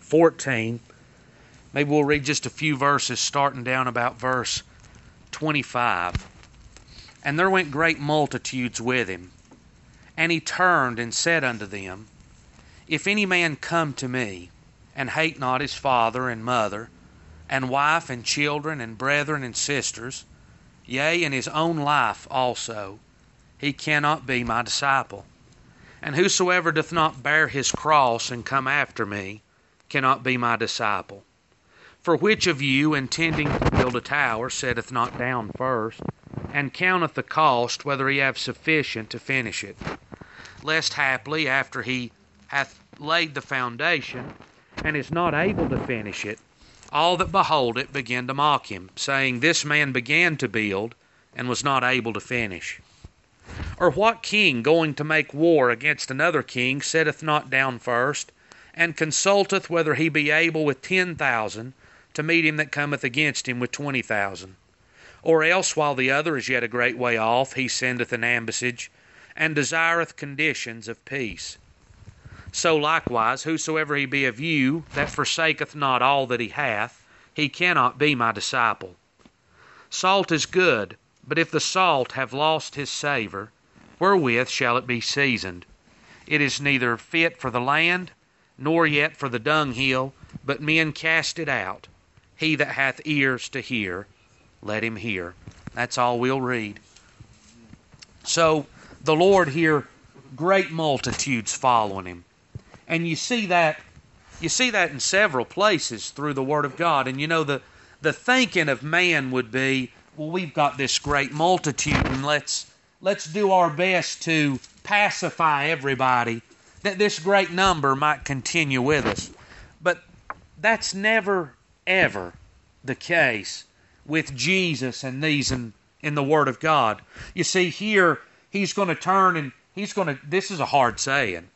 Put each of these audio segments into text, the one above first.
14. Maybe we'll read just a few verses starting down about verse 25. And there went great multitudes with him. And he turned and said unto them, If any man come to me, and hate not his father and mother, and wife and children and brethren and sisters, yea, and his own life also, he cannot be my disciple. And whosoever doth not bear his cross and come after me cannot be my disciple. For which of you, intending to build a tower, setteth not down first, and counteth the cost whether he have sufficient to finish it? Lest haply, after he hath laid the foundation, and is not able to finish it, all that behold it begin to mock him, saying, This man began to build, and was not able to finish. Or what king, going to make war against another king, setteth not down first, and consulteth whether he be able with ten thousand to meet him that cometh against him with twenty thousand? Or else, while the other is yet a great way off, he sendeth an ambassage, and desireth conditions of peace. So likewise, whosoever he be of you that forsaketh not all that he hath, he cannot be my disciple. Salt is good, but if the salt have lost his savour, wherewith shall it be seasoned? It is neither fit for the land, nor yet for the dunghill, but men cast it out. He that hath ears to hear, let him hear. That's all we'll read. So the Lord here, great multitudes following him. And you see that you see that in several places through the Word of God. And you know the the thinking of man would be, well, we've got this great multitude, and let's let's do our best to pacify everybody that this great number might continue with us. But that's never ever the case with Jesus and these in, in the Word of God. You see, here he's going to turn and he's going to. This is a hard saying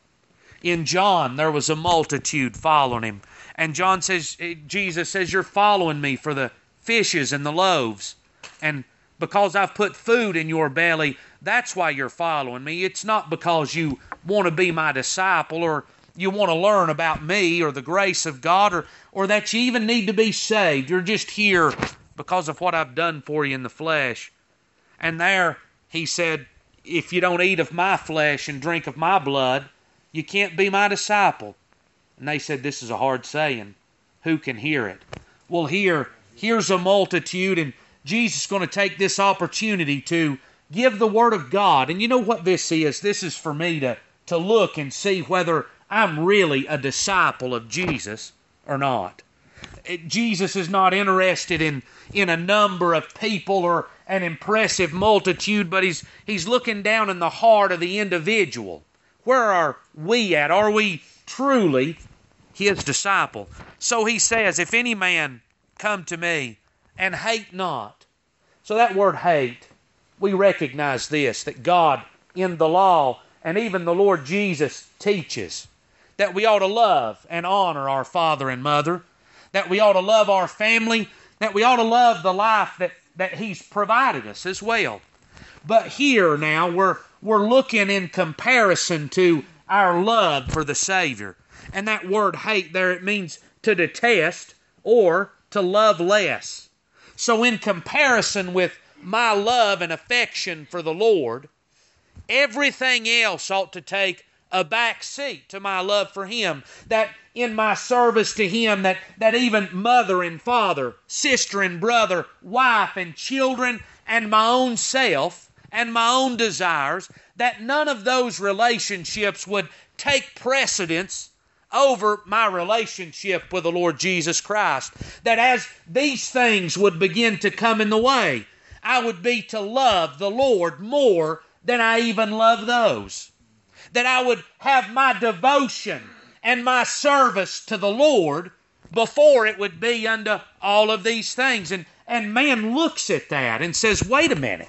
in John, there was a multitude following him. And John says, eh, Jesus says, You're following me for the fishes and the loaves. And because I've put food in your belly, that's why you're following me. It's not because you want to be my disciple or you want to learn about me or the grace of God or, or that you even need to be saved. You're just here because of what I've done for you in the flesh. And there, he said, If you don't eat of my flesh and drink of my blood, you can't be my disciple. And they said, This is a hard saying. Who can hear it? Well, here, here's a multitude, and Jesus is going to take this opportunity to give the Word of God. And you know what this is? This is for me to, to look and see whether I'm really a disciple of Jesus or not. Jesus is not interested in, in a number of people or an impressive multitude, but he's, he's looking down in the heart of the individual. Where are we at? Are we truly his disciple? So he says, If any man come to me and hate not. So that word hate, we recognize this that God in the law and even the Lord Jesus teaches that we ought to love and honor our father and mother, that we ought to love our family, that we ought to love the life that, that He's provided us as well. But here now we're we're looking in comparison to our love for the Savior. And that word hate there, it means to detest or to love less. So, in comparison with my love and affection for the Lord, everything else ought to take a back seat to my love for Him. That in my service to Him, that, that even mother and father, sister and brother, wife and children, and my own self and my own desires, that none of those relationships would take precedence over my relationship with the Lord Jesus Christ. That as these things would begin to come in the way, I would be to love the Lord more than I even love those. That I would have my devotion and my service to the Lord before it would be unto all of these things. And, and man looks at that and says, wait a minute.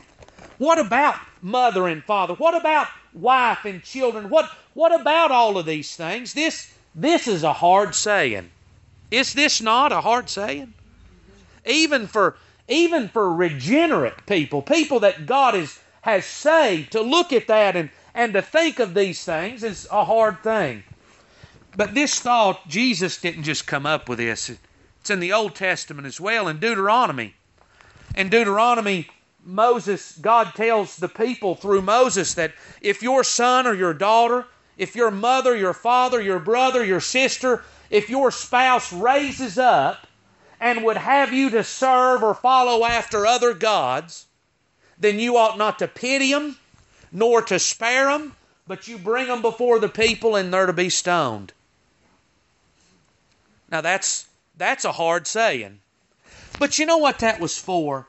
What about mother and father? What about wife and children? What, what about all of these things? This, this is a hard saying. Is this not a hard saying? Even for, even for regenerate people, people that God has, has saved, to look at that and, and to think of these things is a hard thing. But this thought, Jesus didn't just come up with this. It's in the Old Testament as well, in Deuteronomy. In Deuteronomy, Moses, God tells the people through Moses that if your son or your daughter, if your mother, your father, your brother, your sister, if your spouse raises up and would have you to serve or follow after other gods, then you ought not to pity them, nor to spare them, but you bring them before the people and they're to be stoned. Now that's that's a hard saying. But you know what that was for?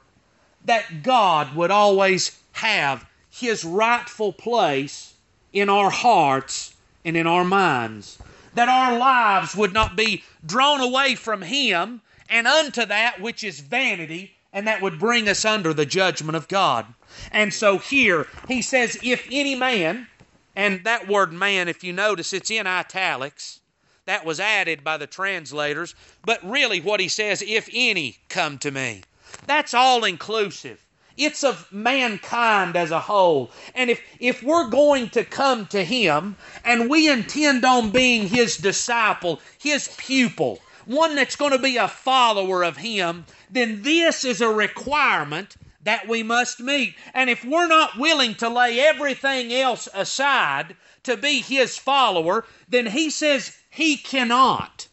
That God would always have his rightful place in our hearts and in our minds. That our lives would not be drawn away from him and unto that which is vanity and that would bring us under the judgment of God. And so here he says, if any man, and that word man, if you notice, it's in italics. That was added by the translators. But really, what he says, if any come to me, that's all inclusive. It's of mankind as a whole. And if, if we're going to come to him and we intend on being his disciple, his pupil, one that's going to be a follower of him, then this is a requirement that we must meet. And if we're not willing to lay everything else aside to be his follower, then he says he cannot.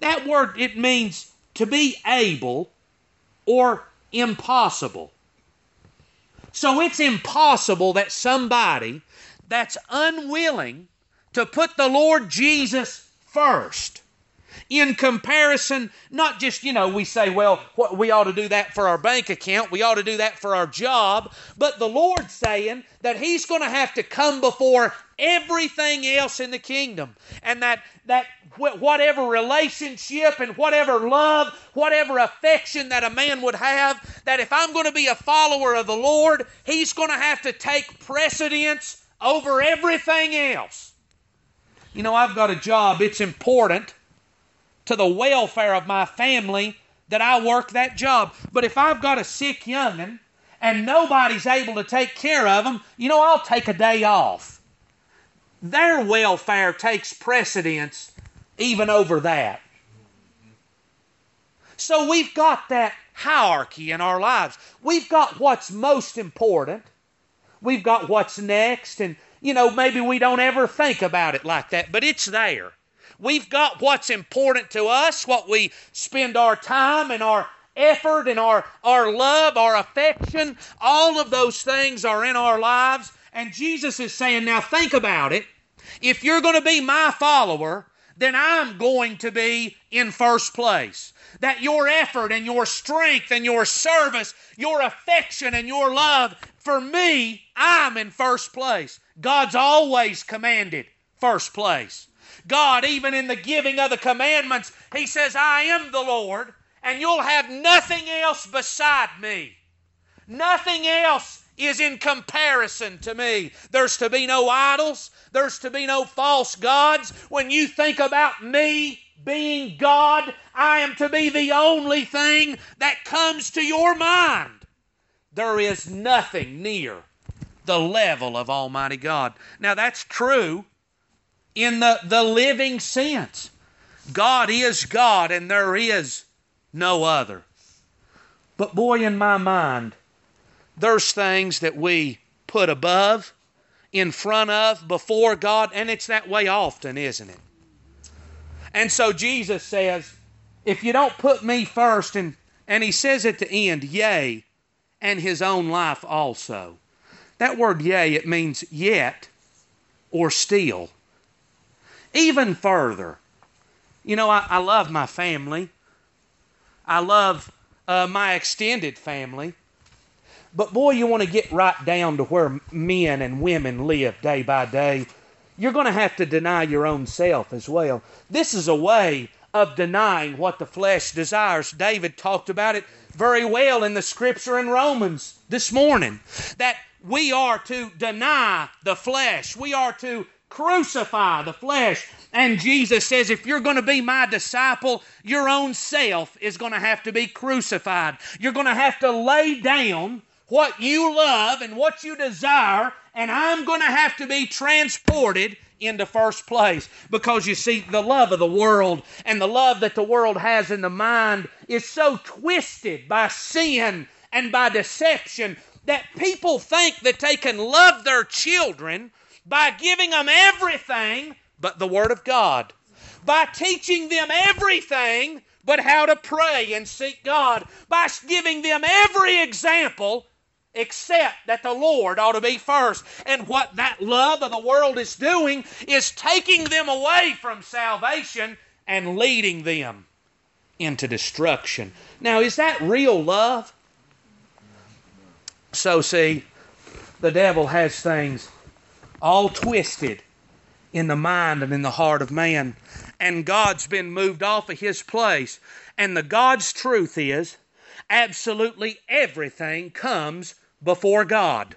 That word, it means to be able or impossible. So it's impossible that somebody that's unwilling to put the Lord Jesus first in comparison, not just, you know, we say, well, what, we ought to do that for our bank account, we ought to do that for our job, but the Lord's saying that He's going to have to come before everything else in the kingdom. And that, that whatever relationship and whatever love, whatever affection that a man would have, that if I'm going to be a follower of the Lord, He's going to have to take precedence over everything else. You know, I've got a job, it's important to the welfare of my family that I work that job. But if I've got a sick young'un and nobody's able to take care of them, you know, I'll take a day off. Their welfare takes precedence even over that. So we've got that hierarchy in our lives. We've got what's most important. We've got what's next. And, you know, maybe we don't ever think about it like that, but it's there. We've got what's important to us, what we spend our time and our effort and our, our love, our affection. All of those things are in our lives. And Jesus is saying, now think about it. If you're going to be my follower, then I'm going to be in first place. That your effort and your strength and your service, your affection and your love, for me, I'm in first place. God's always commanded first place. God, even in the giving of the commandments, He says, I am the Lord, and you'll have nothing else beside me. Nothing else is in comparison to me. There's to be no idols, there's to be no false gods. When you think about me being God, I am to be the only thing that comes to your mind. There is nothing near the level of Almighty God. Now, that's true in the, the living sense. God is God and there is no other. But boy, in my mind, there's things that we put above, in front of, before God, and it's that way often, isn't it? And so Jesus says, if you don't put me first, and, and he says at the end, yea, and his own life also. That word yea, it means yet or still even further. You know, I, I love my family. I love uh, my extended family. But boy, you want to get right down to where men and women live day by day. You're going to have to deny your own self as well. This is a way of denying what the flesh desires. David talked about it very well in the scripture in Romans this morning that we are to deny the flesh. We are to crucify the flesh. And Jesus says, if you're going to be my disciple, your own self is going to have to be crucified. You're going to have to lay down what you love and what you desire, and I'm going to have to be transported into first place because you see, the love of the world and the love that the world has in the mind is so twisted by sin and by deception that people think that they can love their children by giving them everything but the Word of God, by teaching them everything but how to pray and seek God, by giving them every example except that the Lord ought to be first. And what that love of the world is doing is taking them away from salvation and leading them into destruction. Now, is that real love? So, see, the devil has things all twisted in the mind and in the heart of man. And God's been moved off of his place. And the God's truth is absolutely everything comes before God.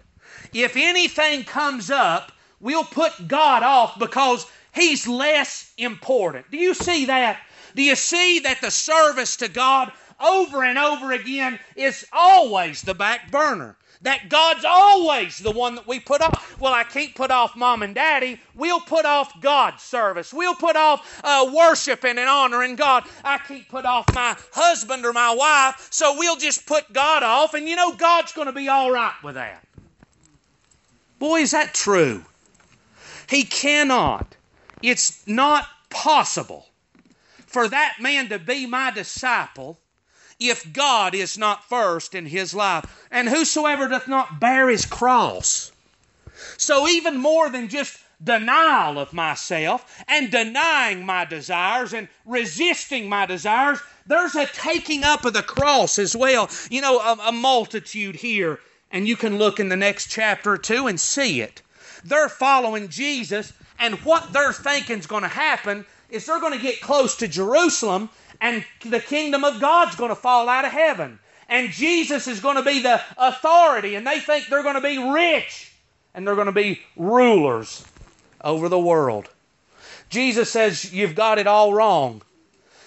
If anything comes up, we'll put God off because he's less important. Do you see that? Do you see that the service to God over and over again is always the back burner? That God's always the one that we put off. Well, I can't put off mom and daddy. We'll put off God's service. We'll put off uh, worshiping and honoring God. I can't put off my husband or my wife, so we'll just put God off, and you know God's going to be all right with that. Boy, is that true. He cannot. It's not possible for that man to be my disciple if God is not first in his life. And whosoever doth not bear his cross. So, even more than just denial of myself and denying my desires and resisting my desires, there's a taking up of the cross as well. You know, a, a multitude here, and you can look in the next chapter or two and see it. They're following Jesus, and what they're thinking is going to happen is they're going to get close to Jerusalem and the kingdom of God's going to fall out of heaven. And Jesus is going to be the authority, and they think they're going to be rich and they're going to be rulers over the world. Jesus says, You've got it all wrong.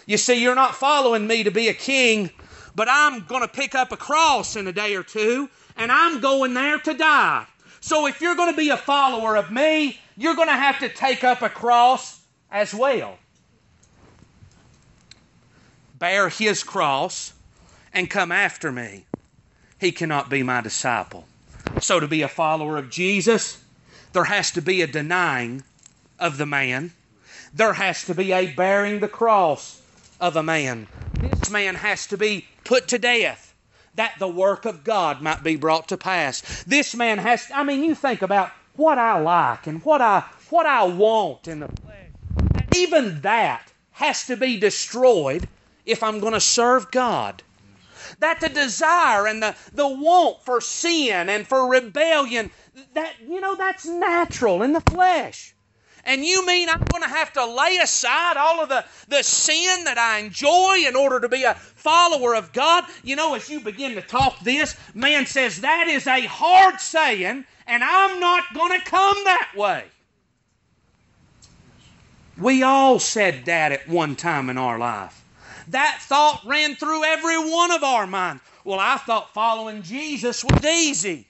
You see, you're not following me to be a king, but I'm going to pick up a cross in a day or two, and I'm going there to die. So if you're going to be a follower of me, you're going to have to take up a cross as well bear his cross and come after me, he cannot be my disciple. So, to be a follower of Jesus, there has to be a denying of the man, there has to be a bearing the cross of a man. This man has to be put to death that the work of God might be brought to pass. This man has I mean you think about what I like and what I what I want in the flesh. Even that has to be destroyed if I'm going to serve God. That the desire and the, the want for sin and for rebellion, that, you know, that's natural in the flesh. And you mean I'm going to have to lay aside all of the, the sin that I enjoy in order to be a follower of God? You know, as you begin to talk this, man says that is a hard saying, and I'm not going to come that way. We all said that at one time in our life. That thought ran through every one of our minds. Well, I thought following Jesus was easy.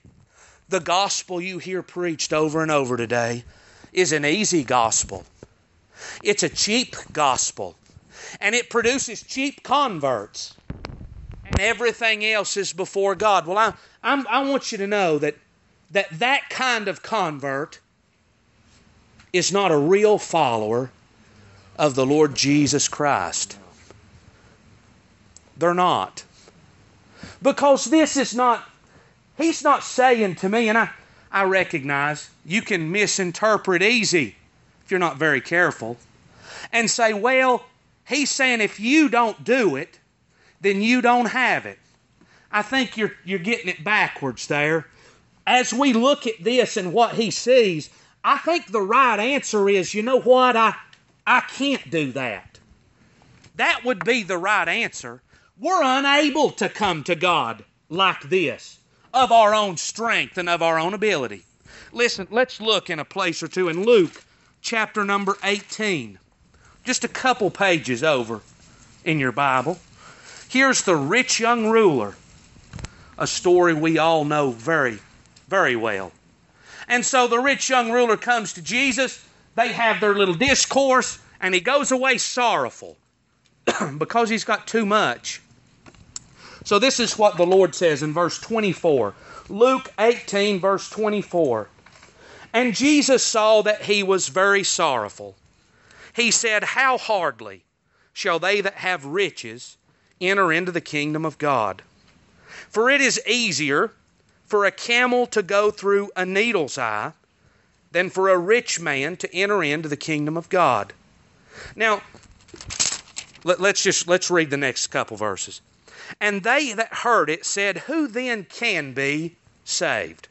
The gospel you hear preached over and over today is an easy gospel. It's a cheap gospel. And it produces cheap converts. And everything else is before God. Well, I, I'm, i want you to know that, that that kind of convert is not a real follower of the Lord Jesus Christ. They're not. Because this is not, he's not saying to me, and I, I recognize you can misinterpret easy if you're not very careful, and say, well, he's saying if you don't do it, then you don't have it. I think you're, you're getting it backwards there. As we look at this and what he sees, I think the right answer is you know what? I, I can't do that. That would be the right answer. We're unable to come to God like this of our own strength and of our own ability. Listen, let's look in a place or two in Luke chapter number 18. Just a couple pages over in your Bible. Here's the rich young ruler, a story we all know very, very well. And so the rich young ruler comes to Jesus. they have their little discourse, and he goes away sorrowful because he's got too much. So, this is what the Lord says in verse 24. Luke 18, verse 24. And Jesus saw that he was very sorrowful. He said, How hardly shall they that have riches enter into the kingdom of God? For it is easier for a camel to go through a needle's eye than for a rich man to enter into the kingdom of God. Now, let, us just let's read the next couple verses. And they that heard it said, Who then can be saved?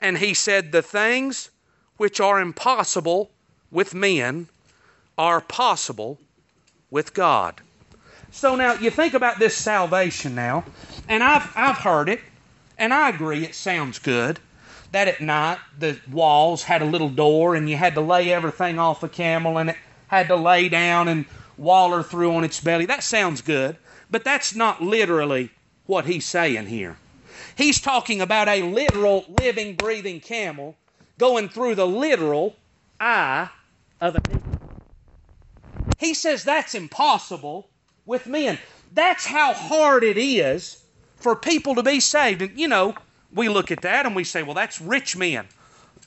And he said, The things which are impossible with men are possible with God. So now you think about this salvation now, and I've, I've heard it, and I agree it sounds good. That at night the walls had a little door, and you had to lay everything off a camel, and it had to lay down and waller through on its belly. That sounds good, but that's not literally what he's saying here. He's talking about a literal, living, breathing camel going through the literal eye of a needle. He says that's impossible with men. That's how hard it is for people to be saved. And, you know, we look at that and we say, well, that's rich men.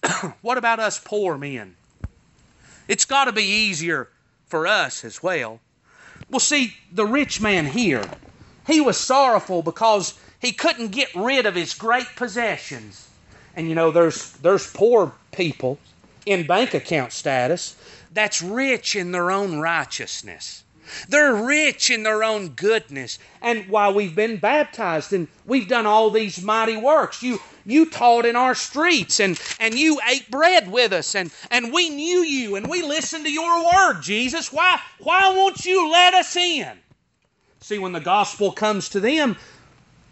what about us poor men? It's got to be easier for us as well. Well, see, the rich man here, he was sorrowful because he couldn't get rid of his great possessions. And you know, there's there's poor people in bank account status that's rich in their own righteousness. They're rich in their own goodness. And while we've been baptized and we've done all these mighty works, you you taught in our streets and, and you ate bread with us and, and we knew you and we listened to your word, Jesus. Why why won't you let us in? See, when the gospel comes to them,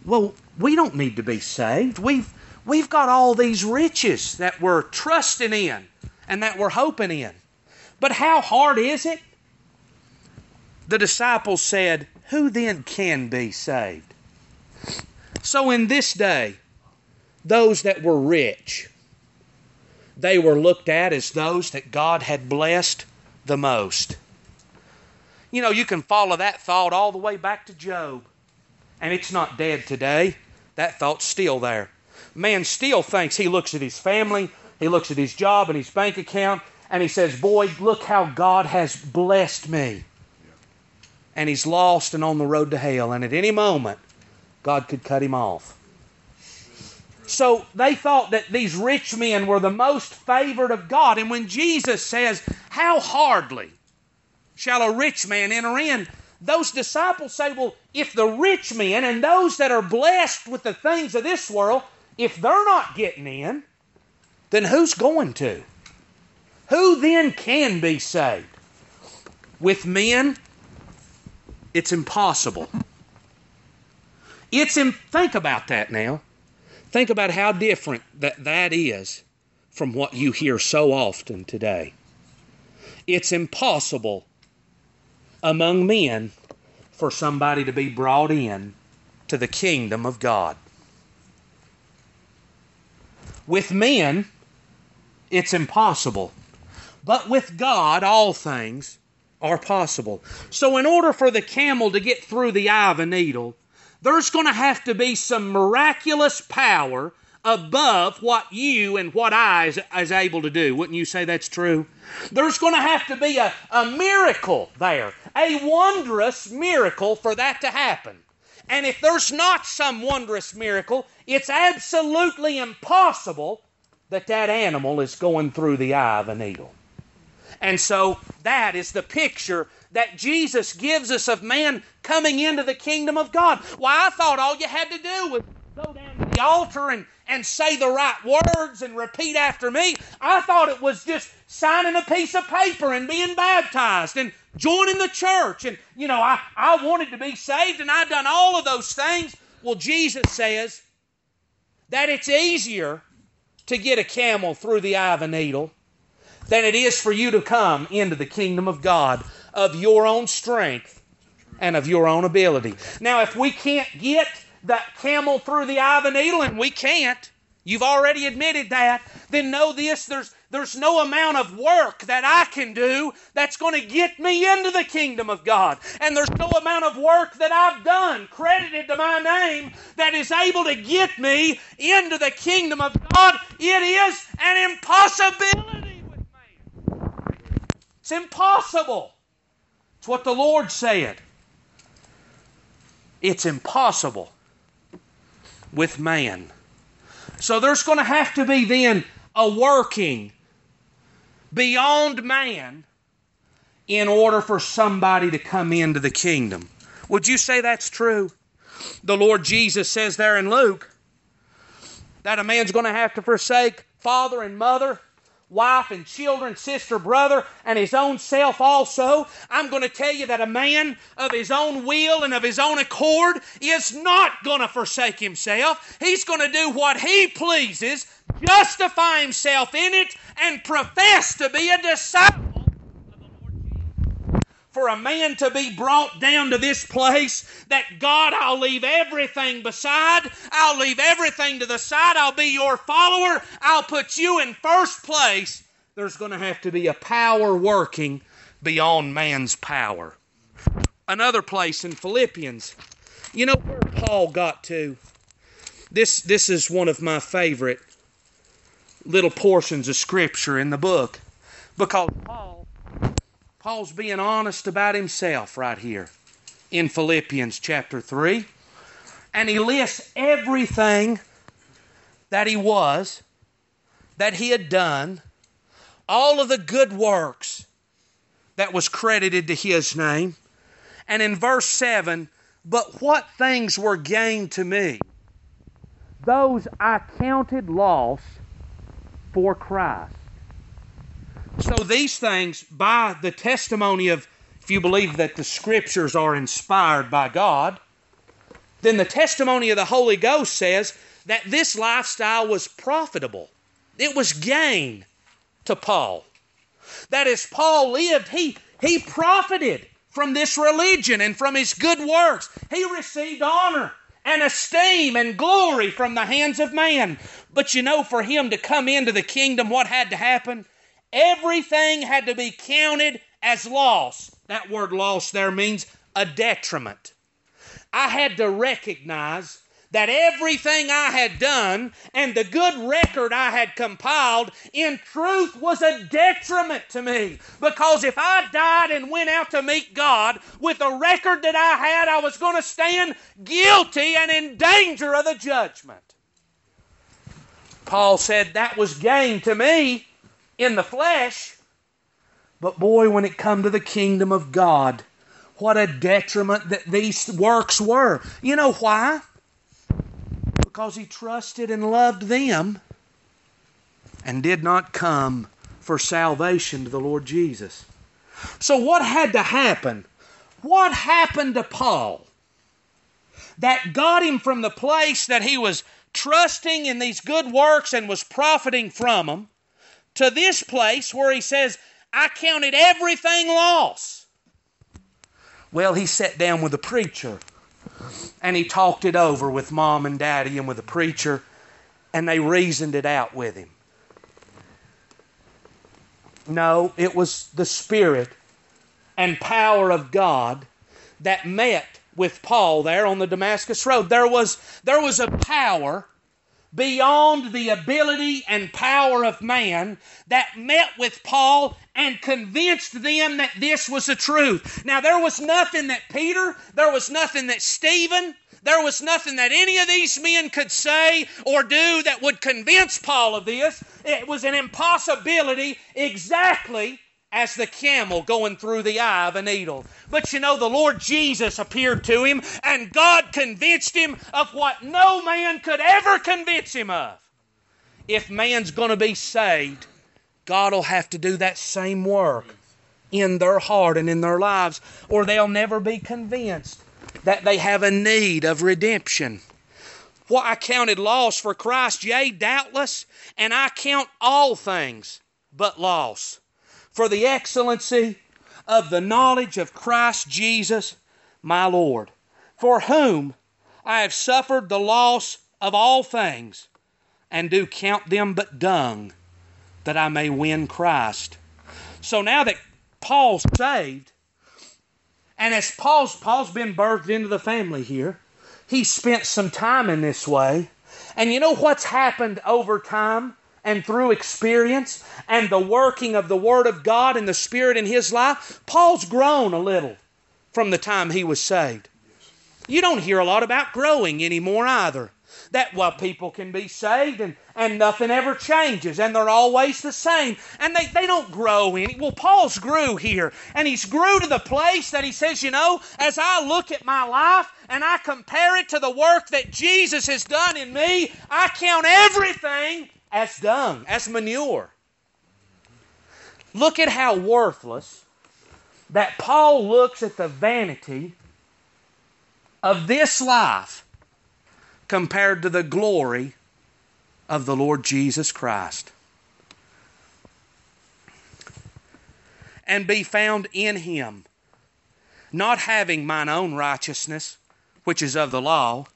well, we don't need to be saved. We've we've got all these riches that we're trusting in and that we're hoping in. But how hard is it? The disciples said, Who then can be saved? So in this day, those that were rich, they were looked at as those that God had blessed the most. You know, you can follow that thought all the way back to Job, and it's not dead today. That thought's still there. Man still thinks he looks at his family, he looks at his job and his bank account, and he says, Boy, look how God has blessed me. And he's lost and on the road to hell, and at any moment, God could cut him off. So they thought that these rich men were the most favored of God. And when Jesus says, How hardly shall a rich man enter in? Those disciples say, Well, if the rich men and those that are blessed with the things of this world, if they're not getting in, then who's going to? Who then can be saved? With men, it's impossible. It's in, think about that now. Think about how different that that is from what you hear so often today. It's impossible among men for somebody to be brought in to the kingdom of God. With men, it's impossible. But with God, all things are possible. So, in order for the camel to get through the eye of a needle, there's going to have to be some miraculous power above what you and what I is, is, able to do. Wouldn't you say that's true? There's going to have to be a, a miracle there, a wondrous miracle for that to happen. And if there's not some wondrous miracle, it's absolutely impossible that that animal is going through the eye of a needle. And so that is the picture that Jesus gives us of man coming into the kingdom of God. Why, I thought all you had to do was go down to the altar and, and say the right words and repeat after me. I thought it was just signing a piece of paper and being baptized and joining the church. And, you know, I, I wanted to be saved and I'd done all of those things. Well, Jesus says that it's easier to get a camel through the eye of a needle than it is for you to come into the kingdom of God of your own strength and of your own ability. Now, if we can't get that camel through the eye of a needle, and we can't, you've already admitted that, then know this there's, There's no amount of work that I can do that's going to get me into the kingdom of God. And there's no amount of work that I've done, credited to my name, that is able to get me into the kingdom of God. It is an impossibility with man. It's impossible. It's what the Lord said. It's impossible with man. So there's going to have to be then a working beyond man in order for somebody to come into the kingdom. Would you say that's true? The Lord Jesus says there in Luke that a man's going to have to forsake father and mother, wife and children, sister, brother, and his own self also. I'm going to tell you that a man of his own will and of his own accord is not going to forsake himself. He's going to do what he pleases justify himself in it, and profess to be a disciple of the Lord Jesus. For a man to be brought down to this place that God, I'll leave everything beside, I'll leave everything to the side, I'll be your follower, I'll put you in first place, there's going to have to be a power working beyond man's power. Another place in Philippians, you know where Paul got to? This, this is one of my favorite little portions of scripture in the book. Because Paul Paul's being honest about himself right here in Philippians chapter 3 and he lists everything that he was that he had done all of the good works that was credited to his name and in verse 7 but what things were gained to me those I counted loss for Christ. So these things, by the testimony of, if you believe that the scriptures are inspired by God, then the testimony of the Holy Ghost says that this lifestyle was profitable. It was gain to Paul. That as Paul lived, he, he profited from this religion and from his good works. He received honor and esteem and glory from the hands of man. But you know, for him to come into the kingdom, what had to happen? Everything had to be counted as loss. That word loss there means a detriment. I had to recognize that everything I had done and the good record I had compiled in truth was a detriment to me. Because if I died and went out to meet God with the record that I had, I was going to stand guilty and in danger of the judgment. Paul said that was gain to me in the flesh. But boy, when it come to the kingdom of God, what a detriment that these works were. You know why? because he trusted and loved them and did not come for salvation to the Lord Jesus. So, what had to happen? What happened to Paul that got him from the place that he was trusting in these good works and was profiting from them to this place where he says, I counted everything loss? Well, he sat down with a preacher and he talked it over with mom and daddy and with the preacher, and they reasoned it out with him. No, it was the Spirit and power of God that met with Paul there on the Damascus Road. There was, there was a power beyond the ability and power of man that met with Paul and convinced them that this was the truth. Now, there was nothing that Peter, there was nothing that Stephen, there was nothing that any of these men could say or do that would convince Paul of this. It was an impossibility exactly as the camel going through the eye of a needle. But you know, the Lord Jesus appeared to him, and God convinced him of what no man could ever convince him of. If man's going to be saved, God will have to do that same work in their heart and in their lives, or they'll never be convinced that they have a need of redemption. What I counted loss for Christ, yea, doubtless, and I count all things but loss for the excellency of the knowledge of Christ Jesus my Lord, for whom I have suffered the loss of all things, and do count them but dung, that I may win Christ. So now that Paul's saved, and as Paul's Paul's been birthed into the family here, he spent some time in this way. And you know what's happened over time and through experience and the working of the Word of God and the Spirit in his life? Paul's grown a little from the time he was saved. You don't hear a lot about growing anymore either. That well, people can be saved and, and nothing ever changes and they're always the same and they, they don't grow any. Well, Paul's grew here and he's grew to the place that he says, you know, as I look at my life and I compare it to the work that Jesus has done in me, I count everything as dung, as manure. Look at how worthless that Paul looks at the vanity of this life compared to the glory of the Lord Jesus Christ. And be found in him, not having mine own righteousness, which is of the law,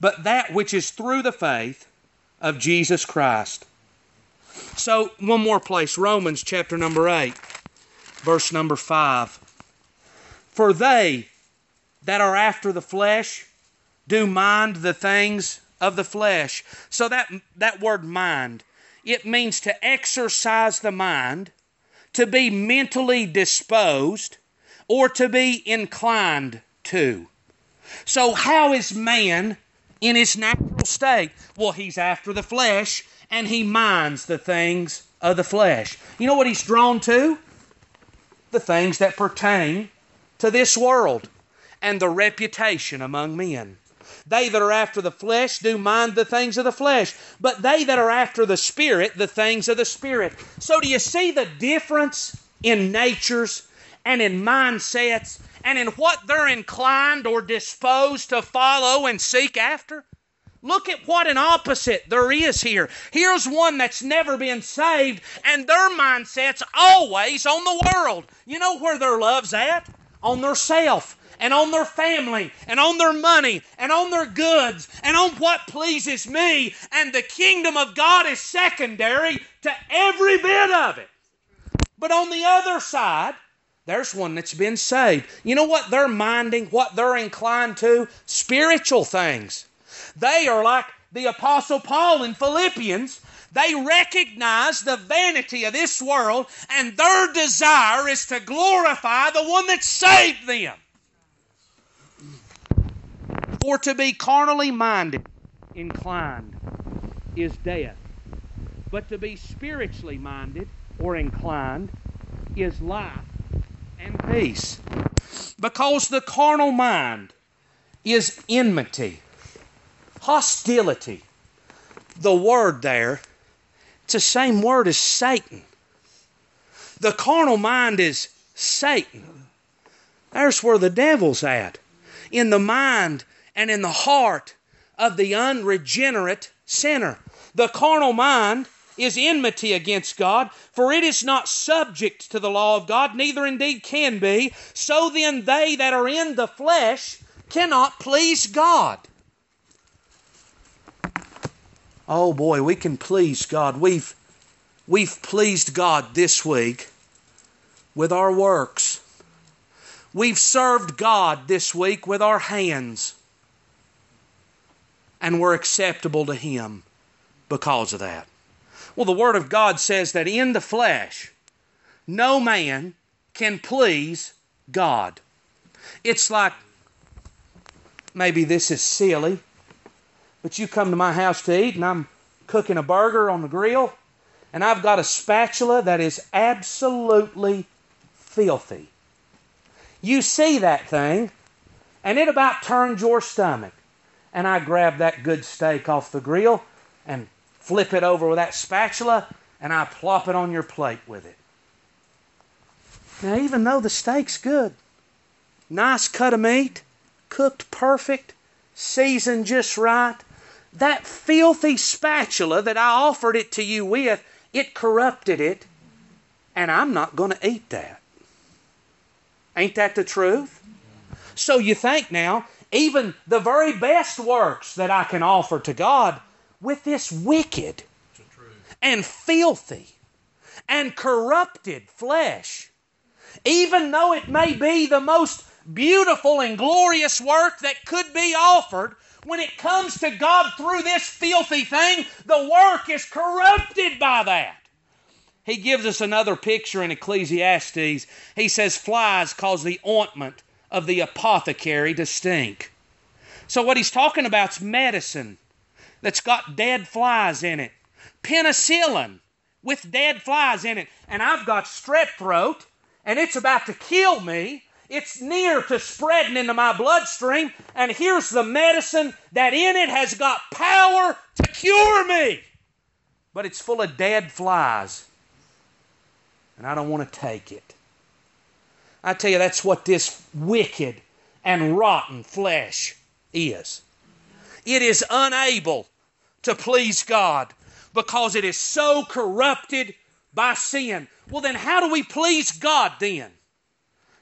but that which is through the faith of Jesus Christ. So, one more place Romans chapter number 8, verse number 5. For they that are after the flesh do mind the things of the flesh. So that that word mind, it means to exercise the mind, to be mentally disposed, or to be inclined to. So how is man in his natural state? Well, he's after the flesh and he minds the things of the flesh. You know what he's drawn to? The things that pertain to this world and the reputation among men. They that are after the flesh do mind the things of the flesh, but they that are after the Spirit, the things of the Spirit. So, do you see the difference in natures and in mindsets and in what they're inclined or disposed to follow and seek after? Look at what an opposite there is here. Here's one that's never been saved, and their mindset's always on the world. You know where their love's at? On their self and on their family and on their money and on their goods and on what pleases me. And the kingdom of God is secondary to every bit of it. But on the other side, there's one that's been saved. You know what they're minding, what they're inclined to? Spiritual things. They are like the Apostle Paul in Philippians. They recognize the vanity of this world, and their desire is to glorify the one that saved them. For to be carnally minded, inclined, is death. But to be spiritually minded or inclined is life and peace. Because the carnal mind is enmity, hostility. The word there, it's the same word as Satan. The carnal mind is Satan. There's where the devil's at. In the mind and in the heart of the unregenerate sinner. The carnal mind is enmity against God, for it is not subject to the law of God, neither indeed can be. So then, they that are in the flesh cannot please God. Oh boy, we can please God. We've, we've pleased God this week with our works. We've served God this week with our hands and we're acceptable to Him because of that. Well, the Word of God says that in the flesh, no man can please God. It's like maybe this is silly, but you come to my house to eat and I'm cooking a burger on the grill and I've got a spatula that is absolutely filthy. You see that thing and it about turns your stomach and I grab that good steak off the grill and flip it over with that spatula and I plop it on your plate with it. Now, even though the steak's good, nice cut of meat, cooked perfect, seasoned just right, that filthy spatula that I offered it to you with, it corrupted it, and I'm not going to eat that. Ain't that the truth? So you think now, even the very best works that I can offer to God with this wicked and filthy and corrupted flesh. Even though it may be the most beautiful and glorious work that could be offered, when it comes to God through this filthy thing, the work is corrupted by that. He gives us another picture in Ecclesiastes. He says, Flies cause the ointment of the apothecary to stink. So, what he's talking about is medicine that's got dead flies in it, penicillin with dead flies in it. And I've got strep throat, and it's about to kill me. It's near to spreading into my bloodstream, and here's the medicine that in it has got power to cure me. But it's full of dead flies, and I don't want to take it. I tell you, that's what this wicked and rotten flesh is. It is unable to please God because it is so corrupted by sin. Well, then, how do we please God then?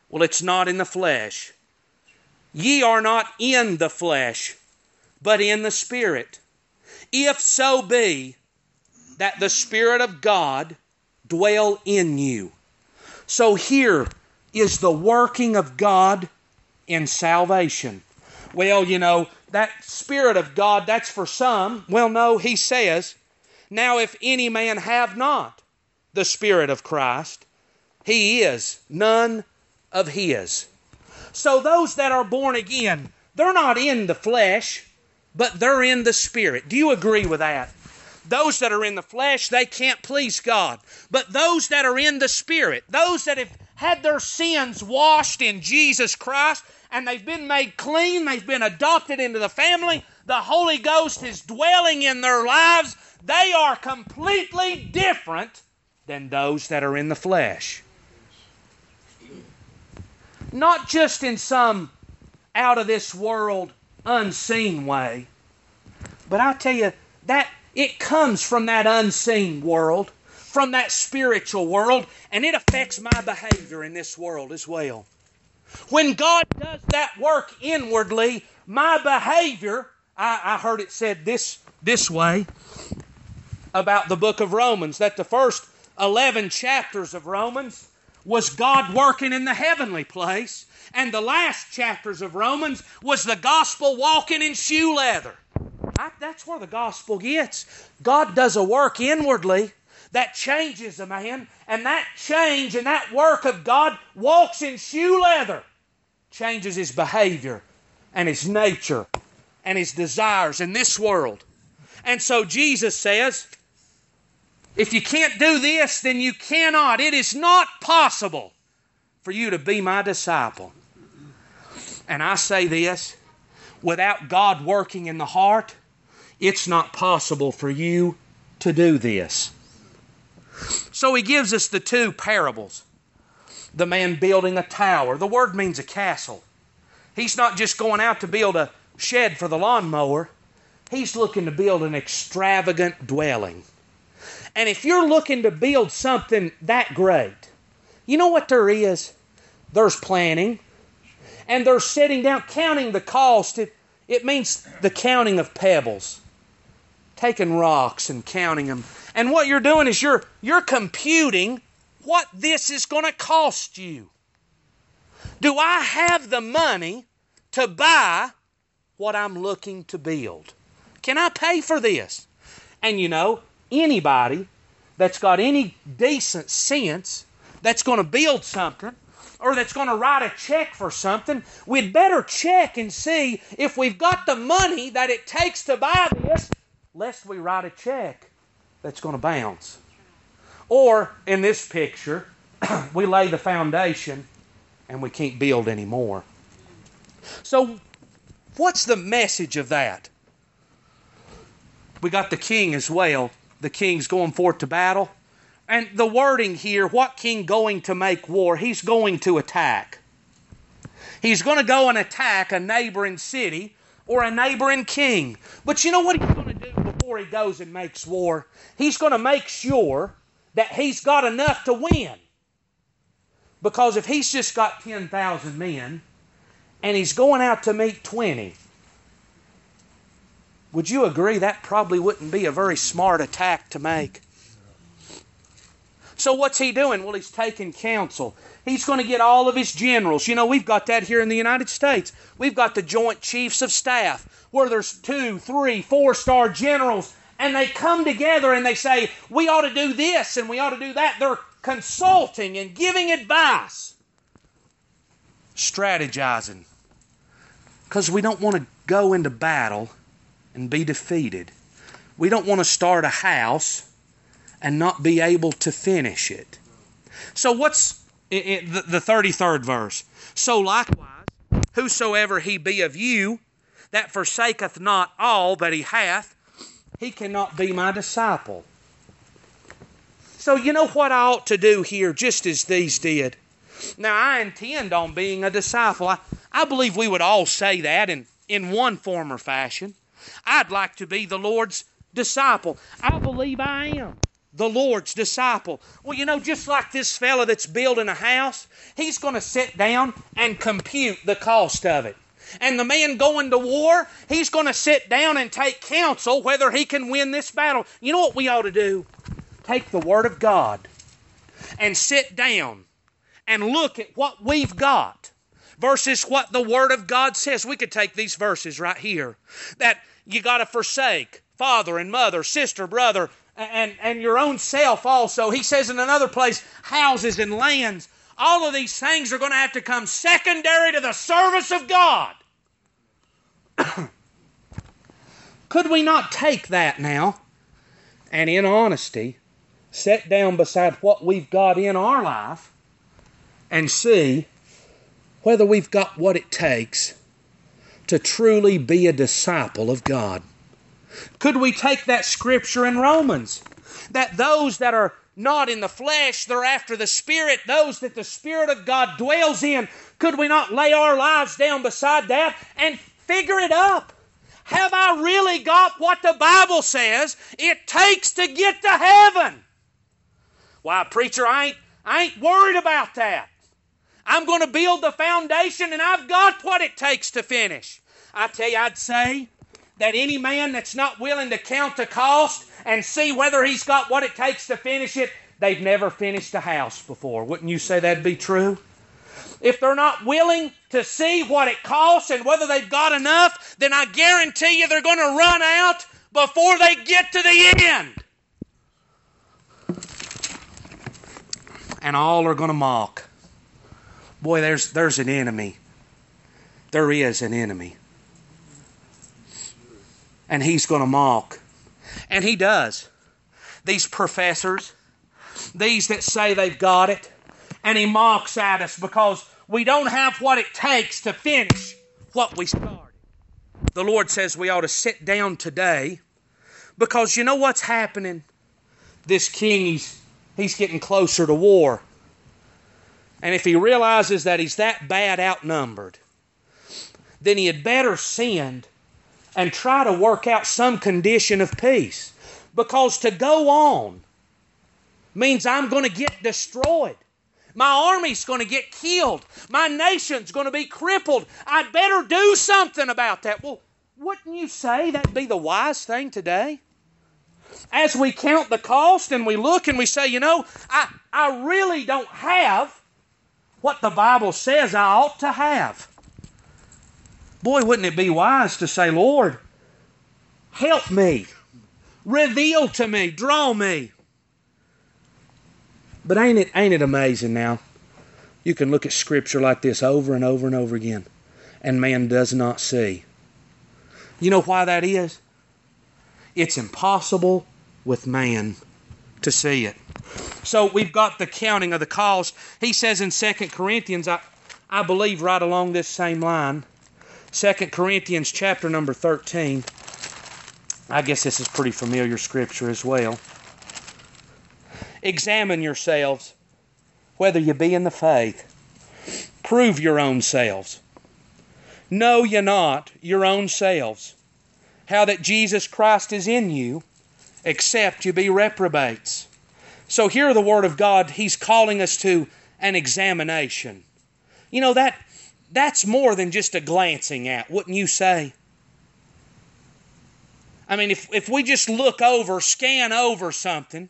Well, it's not in the flesh. Ye are not in the flesh, but in the Spirit. If so be that the Spirit of God dwell in you. So here is the working of God in salvation. Well, you know, that Spirit of God, that's for some. Well, no, he says, Now if any man have not the Spirit of Christ, he is none of His. So those that are born again, they're not in the flesh, but they're in the Spirit. Do you agree with that? Those that are in the flesh, they can't please God. But those that are in the Spirit, those that have had their sins washed in Jesus Christ, and they've been made clean, they've been adopted into the family, the Holy Ghost is dwelling in their lives, they are completely different than those that are in the flesh. Not just in some out of this world unseen way, but I tell you that it comes from that unseen world, from that spiritual world, and it affects my behavior in this world as well. When God does that work inwardly, my behavior, I, I heard it said this this way about the book of Romans, that the first 11 chapters of Romans was God working in the heavenly place, and the last chapters of Romans was the gospel walking in shoe leather. I, that's where the gospel gets. God does a work inwardly that changes a man, and that change and that work of God walks in shoe leather, changes his behavior and his nature and his desires in this world. And so Jesus says, if you can't do this, then you cannot. It is not possible for you to be my disciple. And I say this without God working in the heart, it's not possible for you to do this. So he gives us the two parables the man building a tower. The word means a castle. He's not just going out to build a shed for the lawnmower, he's looking to build an extravagant dwelling. And if you're looking to build something that great, you know what there is? There's planning. And there's sitting down, counting the cost. It, it means the counting of pebbles, taking rocks and counting them. And what you're doing is you're, you're computing what this is going to cost you. Do I have the money to buy what I'm looking to build? Can I pay for this? And you know, anybody that's got any decent sense that's going to build something or that's going to write a check for something, we'd better check and see if we've got the money that it takes to buy this, lest we write a check that's going to bounce. Or in this picture, we lay the foundation and we can't build anymore. So, what's the message of that? We got the king as well the king's going forth to battle. And the wording here, what king going to make war? He's going to attack. He's going to go and attack a neighboring city or a neighboring king. But you know what he's going to before he goes and makes war? He's going to make sure that he's got enough to win. Because if he's just got 10,000 men and he's going out to meet 20, would you agree that probably wouldn't be a very smart attack to make? So what's he doing? Well, he's taking counsel. He's going to get all of his generals. You know, we've got that here in the United States. We've got the Joint Chiefs of Staff, where there's two, three, four star generals, and they come together and they say, we ought to do this and we ought to do that. They're consulting and giving advice, strategizing. Because we don't want to go into battle and be defeated. We don't want to start a house and not be able to finish it. So, what's the 33rd verse? So, likewise, whosoever he be of you that forsaketh not all that he hath, he cannot be my disciple. So, you know what I ought to do here, just as these did? Now, I intend on being a disciple. I, I believe we would all say that in, in one form or fashion. I'd like to be the Lord's disciple. I believe I am the Lord's disciple. Well, you know, just like this fella that's building a house, he's going to sit down and compute the cost of it. And the man going to war, he's going to sit down and take counsel whether he can win this battle. You know what we ought to do? Take the Word of God and sit down and look at what we've got versus what the Word of God says. We could take these verses right here that you got to forsake father and mother, sister, brother, and, and your own self also. He says in another place, houses and lands. All of these things are going to have to come secondary to the service of God. Could we not take that now and in honesty set down beside what we've got in our life and see whether we've got what it takes to truly be a disciple of God? Could we take that scripture in Romans? That those that are not in the flesh, they're after the Spirit, those that the Spirit of God dwells in. Could we not lay our lives down beside that and figure it up? Have I really got what the Bible says it takes to get to heaven? Why, preacher, I ain't, I ain't worried about that. I'm going to build the foundation and I've got what it takes to finish. I tell you, I'd say that any man that's not willing to count the cost and see whether he's got what it takes to finish it, they've never finished a house before. Wouldn't you say that'd be true? If they're not willing to see what it costs and whether they've got enough, then I guarantee you they're going to run out before they get to the end. And all are going to mock. Boy, there's, there's an enemy. There is an enemy and he's going to mock. And he does. These professors, these that say they've got it, and he mocks at us because we don't have what it takes to finish what we started. The Lord says we ought to sit down today because you know what's happening? This king, he's, he's getting closer to war. And if he realizes that he's that bad outnumbered, then he had better send and try to work out some condition of peace. Because to go on means I'm going to get destroyed. My army's going to get killed. My nation's going to be crippled. I'd better do something about that. Well, wouldn't you say that'd be the wise thing today? As we count the cost and we look and we say, you know, I, I really don't have what the Bible says I ought to have. Boy, wouldn't it be wise to say, Lord, help me, reveal to me, draw me. But ain't it ain't it amazing now? You can look at scripture like this over and over and over again, and man does not see. You know why that is? It's impossible with man to see it. So we've got the counting of the cost. He says in 2 Corinthians, I, I believe right along this same line, 2 Corinthians chapter number 13. I guess this is pretty familiar scripture as well. Examine yourselves whether you be in the faith. Prove your own selves. Know ye not your own selves how that Jesus Christ is in you, except you be reprobates. So here the word of God, he's calling us to an examination. You know that that's more than just a glancing at, wouldn't you say? I mean, if, if we just look over, scan over something,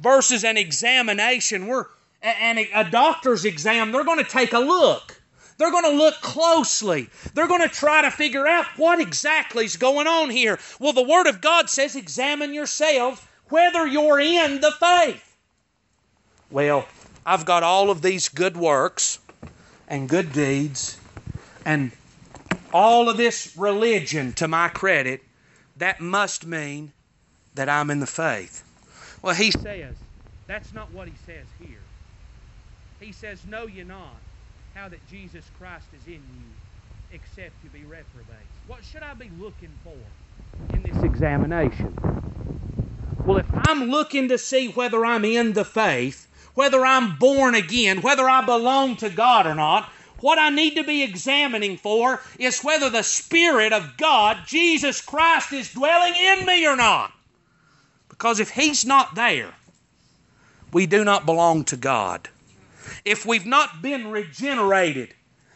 versus an examination. We're and a doctor's exam, they're going to take a look. They're going to look closely. They're going to try to figure out what exactly is going on here. Well, the Word of God says, examine yourselves whether you're in the faith. Well, I've got all of these good works and good deeds and all of this religion to my credit. That must mean that I'm in the faith. Well, he says, that's not what he says here. He says, Know ye not how that Jesus Christ is in you, except you be reprobates. What should I be looking for in this examination? Well, if I'm looking to see whether I'm in the faith, whether I'm born again, whether I belong to God or not, what I need to be examining for is whether the Spirit of God, Jesus Christ, is dwelling in me or not. Because if He's not there, we do not belong to God if we've not been regenerated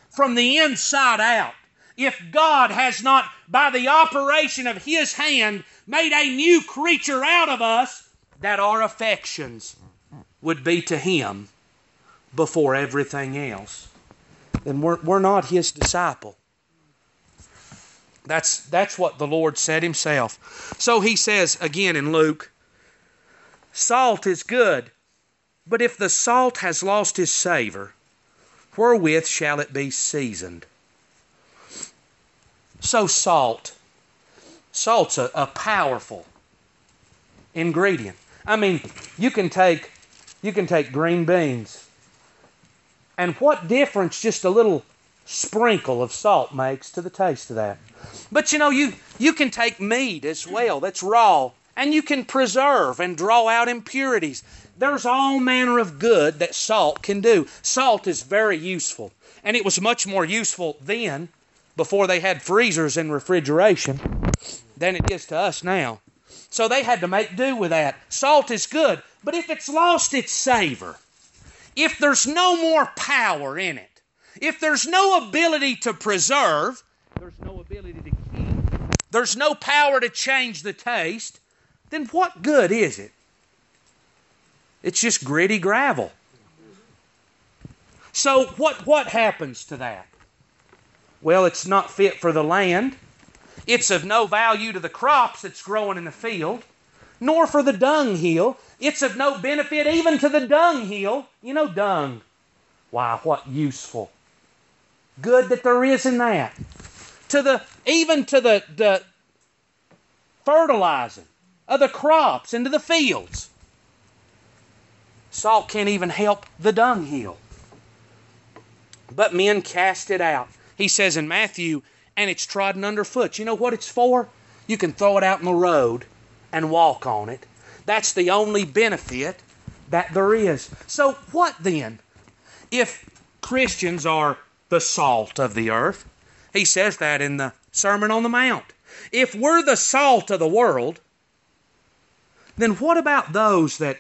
from the inside out, if God has not, by the operation of His hand, made a new creature out of us, that our affections would be to Him before everything else, then we're, we're not His disciple. That's, that's what the Lord said Himself. So He says again in Luke salt is good, but if the salt has lost his savor, wherewith shall it be seasoned? So, salt. Salt's a, a powerful ingredient. I mean, you can take you can take green beans. And what difference just a little sprinkle of salt makes to the taste of that. But you know, you you can take meat as well that's raw and you can preserve and draw out impurities. There's all manner of good that salt can do. Salt is very useful, and it was much more useful then, before they had freezers and refrigeration, than it is to us now. So they had to make do with that. Salt is good, but if it's lost its savor, if there's no more power in it, if there's no ability to preserve, there's no ability to keep, there's no power to change the taste, then what good is it? It's just gritty gravel. So what what happens to that? Well, it's not fit for the land. It's of no value to the crops that's growing in the field, nor for the dung hill. It's of no benefit even to the dung hill. You know, dung. Why, what useful. Good that there is in that. To the even to the, the fertilizing of the crops into the fields. Salt can't even help the dunghill. But men cast it out. He says in Matthew, and it's trodden underfoot. You know what it's for? You can throw it out in the road and walk on it. That's the only benefit that there is. So, what then? If Christians are the salt of the earth, he says that in the Sermon on the Mount. If we're the salt of the world, then what about those that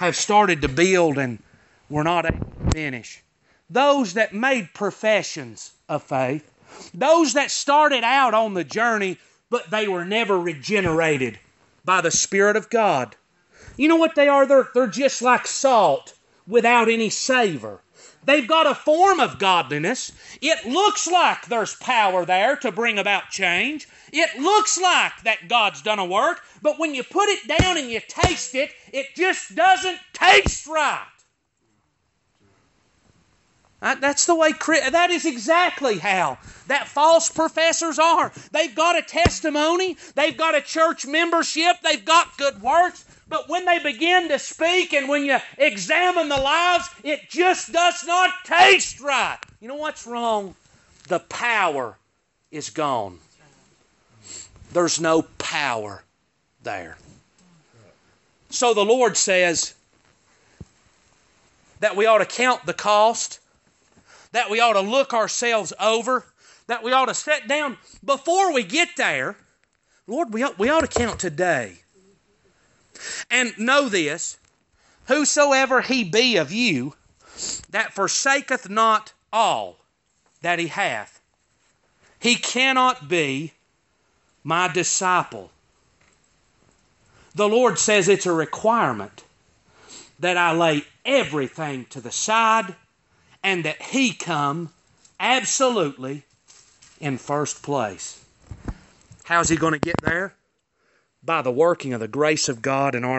have started to build and were not able to finish. Those that made professions of faith. Those that started out on the journey, but they were never regenerated by the Spirit of God. You know what they are? They're, they're just like salt without any savor. They've got a form of godliness. It looks like there's power there to bring about change. It looks like that God's done a work, but when you put it down and you taste it, it just doesn't taste right. Uh, that's the way, that is exactly how that false professors are. They've got a testimony, they've got a church membership, they've got good works, but when they begin to speak and when you examine the lives, it just does not taste right. You know what's wrong? The power is gone. There's no power there. So the Lord says that we ought to count the cost, that we ought to look ourselves over, that we ought to sit down before we get there. Lord, we ought, we ought to count today. And know this whosoever he be of you that forsaketh not all that he hath, he cannot be my disciple. The Lord says it's a requirement that I lay everything to the side and that He come absolutely in first place. How's He going to get there? By the working of the grace of God in our life.